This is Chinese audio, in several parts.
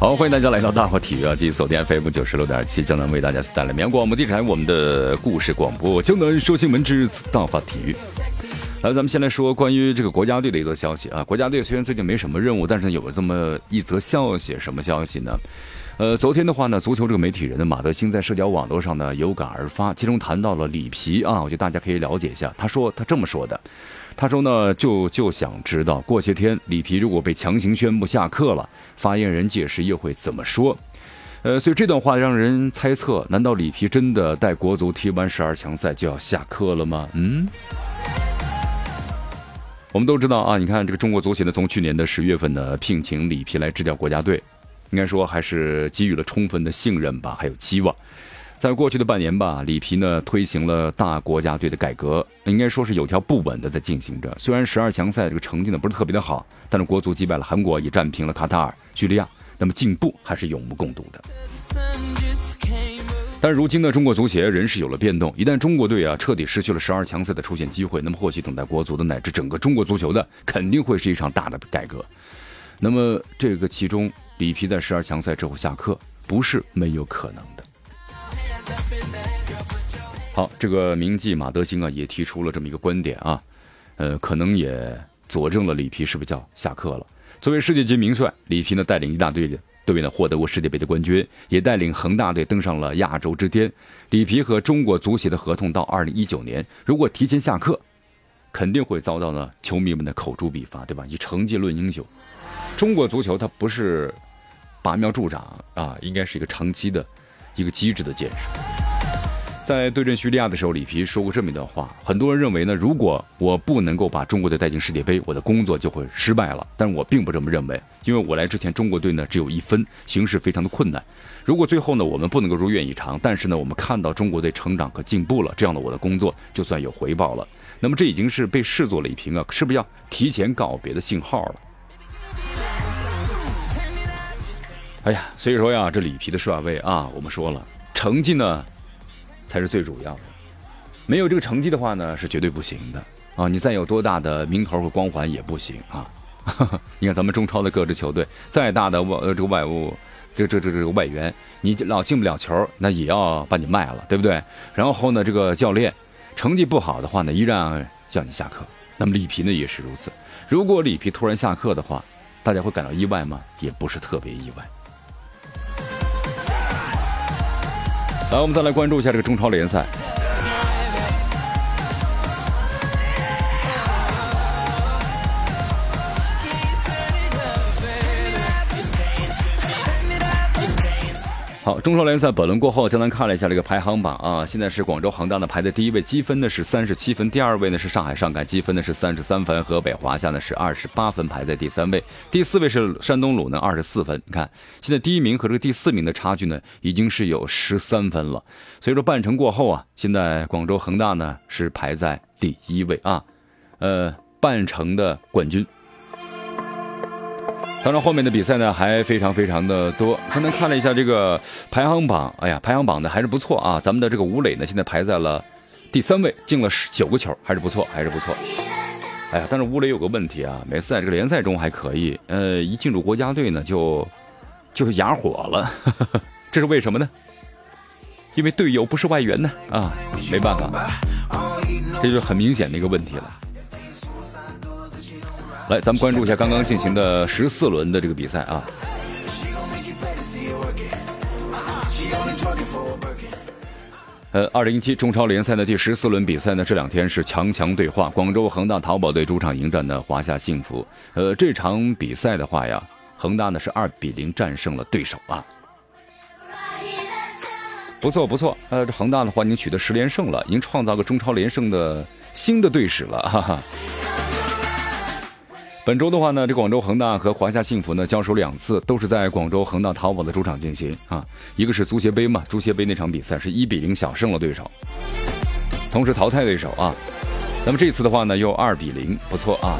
好，欢迎大家来到大话体育啊！继续锁定 FM 九十六点七，江南为大家带来绵阳广播电视台我们的故事广播，江南说新闻之大话体育。来，咱们先来说关于这个国家队的一则消息啊。国家队虽然最近没什么任务，但是有这么一则消息，什么消息呢？呃，昨天的话呢，足球这个媒体人呢，马德兴在社交网络上呢有感而发，其中谈到了里皮啊，我觉得大家可以了解一下。他说他这么说的。他说呢，就就想知道过些天里皮如果被强行宣布下课了，发言人届时又会怎么说？呃，所以这段话让人猜测，难道里皮真的带国足踢完十二强赛就要下课了吗？嗯，我们都知道啊，你看这个中国足协呢，从去年的十月份呢聘请里皮来执教国家队，应该说还是给予了充分的信任吧，还有期望。在过去的半年吧，里皮呢推行了大国家队的改革，应该说是有条不紊的在进行着。虽然十二强赛这个成绩呢不是特别的好，但是国足击败了韩国，也战平了卡塔尔、叙利亚，那么进步还是有目共睹的。但如今呢，中国足协人事有了变动，一旦中国队啊彻底失去了十二强赛的出线机会，那么或许等待国足的乃至整个中国足球的肯定会是一场大的改革。那么这个其中，里皮在十二强赛之后下课不是没有可能的。好，这个名记马德兴啊，也提出了这么一个观点啊，呃，可能也佐证了里皮是不是叫下课了。作为世界级名帅，里皮呢带领一大队的队呢获得过世界杯的冠军，也带领恒大队登上了亚洲之巅。里皮和中国足协的合同到二零一九年，如果提前下课，肯定会遭到呢球迷们的口诛笔伐，对吧？以成绩论英雄，中国足球它不是拔苗助长啊，应该是一个长期的。一个机智的建设，在对阵叙利亚的时候，里皮说过这么一段话。很多人认为呢，如果我不能够把中国队带进世界杯，我的工作就会失败了。但是我并不这么认为，因为我来之前，中国队呢只有一分，形势非常的困难。如果最后呢我们不能够如愿以偿，但是呢我们看到中国队成长和进步了，这样的我的工作就算有回报了。那么这已经是被视作李平啊，是不是要提前告别的信号了？哎呀，所以说呀，这里皮的帅位啊，我们说了，成绩呢才是最主要的。没有这个成绩的话呢，是绝对不行的啊！你再有多大的名头和光环也不行啊！你看咱们中超的各支球队，再大的外呃这个外务，这这这这个外援，你老进不了球，那也要把你卖了，对不对？然后呢，这个教练成绩不好的话呢，依然叫你下课。那么里皮呢也是如此。如果里皮突然下课的话，大家会感到意外吗？也不是特别意外。来，我们再来关注一下这个中超联赛。好，中超联赛本轮过后，江南看了一下这个排行榜啊，现在是广州恒大呢排在第一位，积分呢是三十七分；第二位呢是上海上港，积分呢是三十三分；河北华夏呢是二十八分，排在第三位；第四位是山东鲁能二十四分。你看，现在第一名和这个第四名的差距呢，已经是有十三分了。所以说半程过后啊，现在广州恒大呢是排在第一位啊，呃，半程的冠军。当然，后面的比赛呢还非常非常的多。刚才看了一下这个排行榜，哎呀，排行榜呢还是不错啊。咱们的这个吴磊呢，现在排在了第三位，进了十九个球，还是不错，还是不错。哎呀，但是吴磊有个问题啊，每次在这个联赛中还可以，呃，一进入国家队呢就就是哑火了，这是为什么呢？因为队友不是外援呢啊，没办法，这就很明显的一个问题了。来，咱们关注一下刚刚进行的十四轮的这个比赛啊。呃，二零一七中超联赛的第十四轮比赛呢，这两天是强强对话，广州恒大淘宝队主场迎战的华夏幸福。呃，这场比赛的话呀，恒大呢是二比零战胜了对手啊。不错不错，呃，这恒大的话已经取得十连胜了，已经创造个中超连胜的新的队史了，哈哈。本周的话呢，这广州恒大和华夏幸福呢交手两次，都是在广州恒大淘宝的主场进行啊。一个是足协杯嘛，足协杯那场比赛是一比零小胜了对手，同时淘汰对手啊。那么这次的话呢，又二比零，不错啊。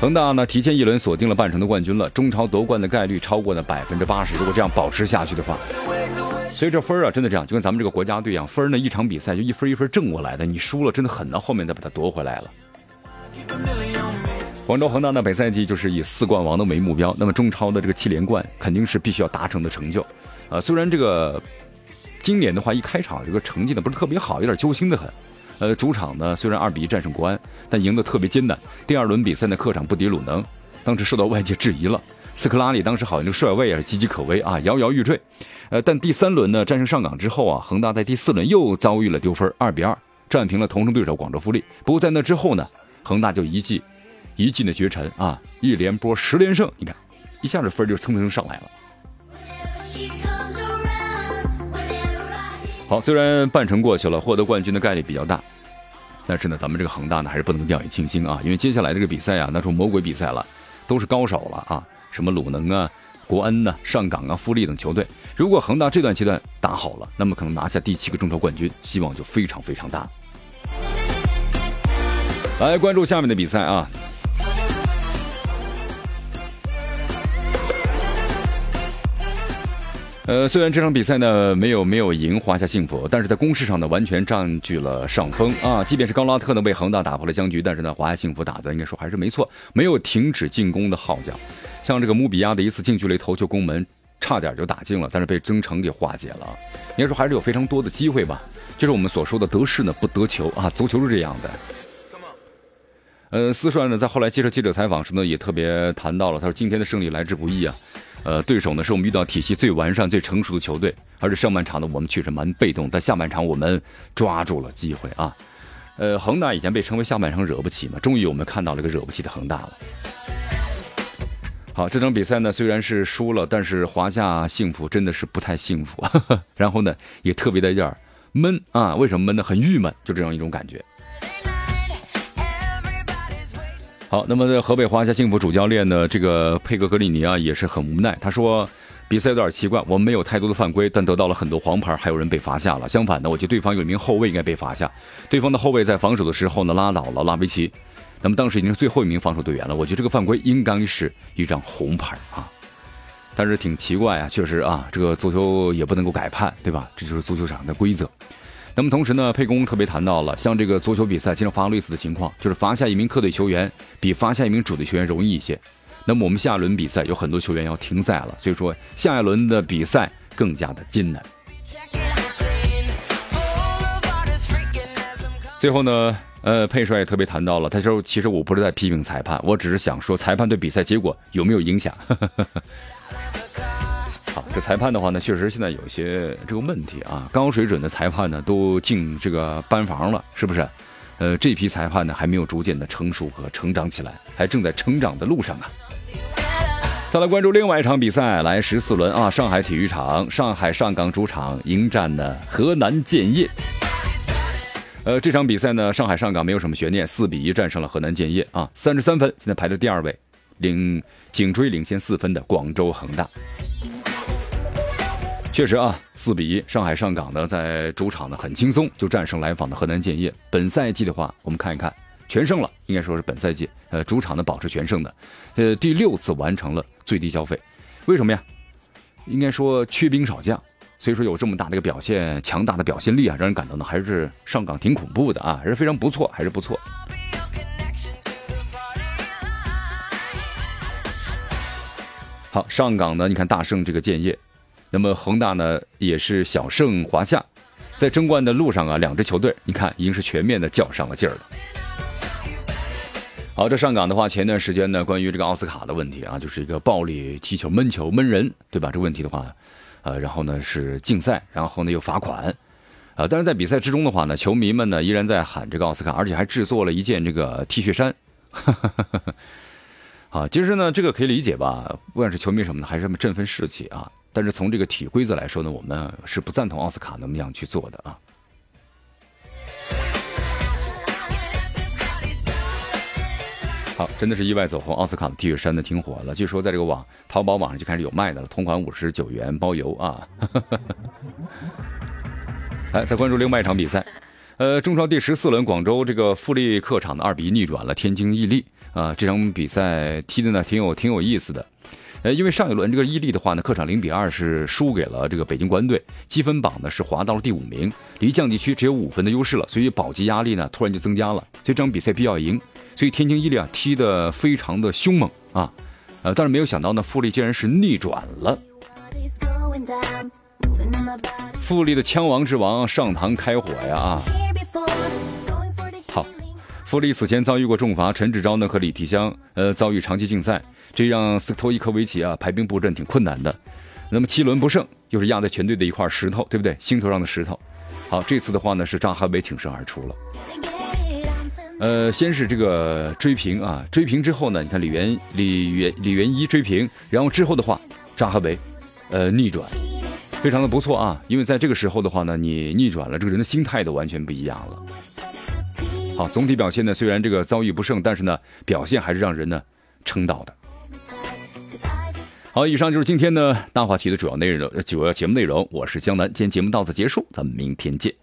恒大呢，提前一轮锁定了半程的冠军了，中超夺冠的概率超过了百分之八十。如果这样保持下去的话，所以这分啊，真的这样，就跟咱们这个国家队一样，分呢一场比赛就一分一分挣过来的，你输了真的很难后面再把它夺回来了。广州恒大呢，本赛季就是以四冠王的为目标，那么中超的这个七连冠肯定是必须要达成的成就。啊，虽然这个今年的话一开场这个成绩呢不是特别好，有点揪心的很。呃，主场呢虽然二比一战胜国安，但赢得特别艰难。第二轮比赛呢，客场不敌鲁能，当时受到外界质疑了。斯科拉里当时好像这个帅位啊岌岌可危啊，摇摇欲坠。呃，但第三轮呢战胜上港之后啊，恒大在第四轮又遭遇了丢分，二比二战平了同城对手广州富力。不过在那之后呢，恒大就一记一进的绝尘啊，一连波十连胜，你看一下子分就蹭蹭上来了。好，虽然半程过去了，获得冠军的概率比较大。但是呢，咱们这个恒大呢，还是不能掉以轻心啊！因为接下来这个比赛啊，那是魔鬼比赛了，都是高手了啊！什么鲁能啊、国安呐、上港啊、富力等球队，如果恒大这段阶段打好了，那么可能拿下第七个中超冠军，希望就非常非常大。来关注下面的比赛啊！呃，虽然这场比赛呢没有没有赢华夏幸福，但是在攻势上呢完全占据了上风啊！即便是高拉特呢为恒大打破了僵局，但是呢华夏幸福打的应该说还是没错，没有停止进攻的号角。像这个姆比亚的一次近距离头球攻门，差点就打进了，但是被曾诚给化解了。应该说还是有非常多的机会吧，就是我们所说的得势呢不得球啊，足球是这样的。呃，斯帅呢在后来接受记者采访时呢也特别谈到了，他说今天的胜利来之不易啊。呃，对手呢是我们遇到体系最完善、最成熟的球队，而且上半场呢我们确实蛮被动，但下半场我们抓住了机会啊。呃，恒大以前被称为下半场惹不起嘛，终于我们看到了一个惹不起的恒大了。好，这场比赛呢虽然是输了，但是华夏幸福真的是不太幸福，然后呢也特别的有点闷啊。为什么闷呢？很郁闷，就这样一种感觉。好，那么在河北华夏幸福主教练呢，这个佩格格里尼啊也是很无奈。他说，比赛有点奇怪，我们没有太多的犯规，但得到了很多黄牌，还有人被罚下了。相反呢，我觉得对方有一名后卫应该被罚下。对方的后卫在防守的时候呢，拉倒了拉维奇，那么当时已经是最后一名防守队员了。我觉得这个犯规应该是一张红牌啊。但是挺奇怪啊，确实啊，这个足球也不能够改判，对吧？这就是足球场的规则。那么同时呢，沛公特别谈到了，像这个足球比赛经常发生类似的情况，就是罚下一名客队球员比罚下一名主队球员容易一些。那么我们下一轮比赛有很多球员要停赛了，所以说下一轮的比赛更加的艰难。最后呢，呃，佩帅也特别谈到了，他说：“其实我不是在批评裁判，我只是想说裁判对比赛结果有没有影响。”好，这裁判的话呢，确实现在有些这个问题啊。高水准的裁判呢，都进这个班房了，是不是？呃，这批裁判呢，还没有逐渐的成熟和成长起来，还正在成长的路上啊。再来关注另外一场比赛，来十四轮啊，上海体育场，上海上港主场迎战呢河南建业。呃，这场比赛呢，上海上港没有什么悬念，四比一战胜了河南建业啊，三十三分，现在排在第二位，领紧追领先四分的广州恒大。确实啊，四比一，上海上港呢在主场呢很轻松就战胜来访的河南建业。本赛季的话，我们看一看，全胜了，应该说是本赛季呃主场呢保持全胜的，呃第六次完成了最低消费。为什么呀？应该说缺兵少将，所以说有这么大的一个表现，强大的表现力啊，让人感到呢还是上港挺恐怖的啊，还是非常不错，还是不错。好，上港呢，你看大胜这个建业。那么恒大呢也是小胜华夏，在争冠的路上啊，两支球队你看已经是全面的较上了劲儿了。好，这上港的话，前段时间呢，关于这个奥斯卡的问题啊，就是一个暴力踢球、闷球、闷人，对吧？这个问题的话，呃，然后呢是禁赛，然后呢又罚款，啊，但是在比赛之中的话呢，球迷们呢依然在喊这个奥斯卡，而且还制作了一件这个 T 恤衫。啊，其实呢，这个可以理解吧，不管是球迷什么的，还是这么振奋士气啊。但是从这个体规则来说呢，我们是不赞同奥斯卡那么样去做的啊。好，真的是意外走红，奥斯卡的 T 恤衫呢挺火了，据说在这个网淘宝网上就开始有卖的了，同款五十九元包邮啊。来，再关注另外一场比赛，呃，中超第十四轮，广州这个富力客场的二比一逆转了天津毅力啊，这场比赛踢的呢挺有挺有意思的。呃，因为上一轮这个伊利的话呢，客场零比二是输给了这个北京国安队，积分榜呢是滑到了第五名，离降级区只有五分的优势了，所以保级压力呢突然就增加了，所以这场比赛必要赢，所以天津伊利啊踢得非常的凶猛啊，呃，但是没有想到呢，富力竟然是逆转了，富力的枪王之王上膛开火呀啊！好，富力此前遭遇过重罚，陈志钊呢和李提香呃遭遇长期禁赛。这让斯托伊科维奇啊排兵布阵挺困难的，那么七轮不胜又是压在全队的一块石头，对不对？心头上的石头。好，这次的话呢是张哈维挺身而出了。呃，先是这个追平啊，追平之后呢，你看李元李元李元一追平，然后之后的话张哈维，呃逆转，非常的不错啊。因为在这个时候的话呢，你逆转了，这个人的心态都完全不一样了。好，总体表现呢虽然这个遭遇不胜，但是呢表现还是让人呢称道的。好，以上就是今天的大话题的主要内容，主要节目内容。我是江南，今天节目到此结束，咱们明天见。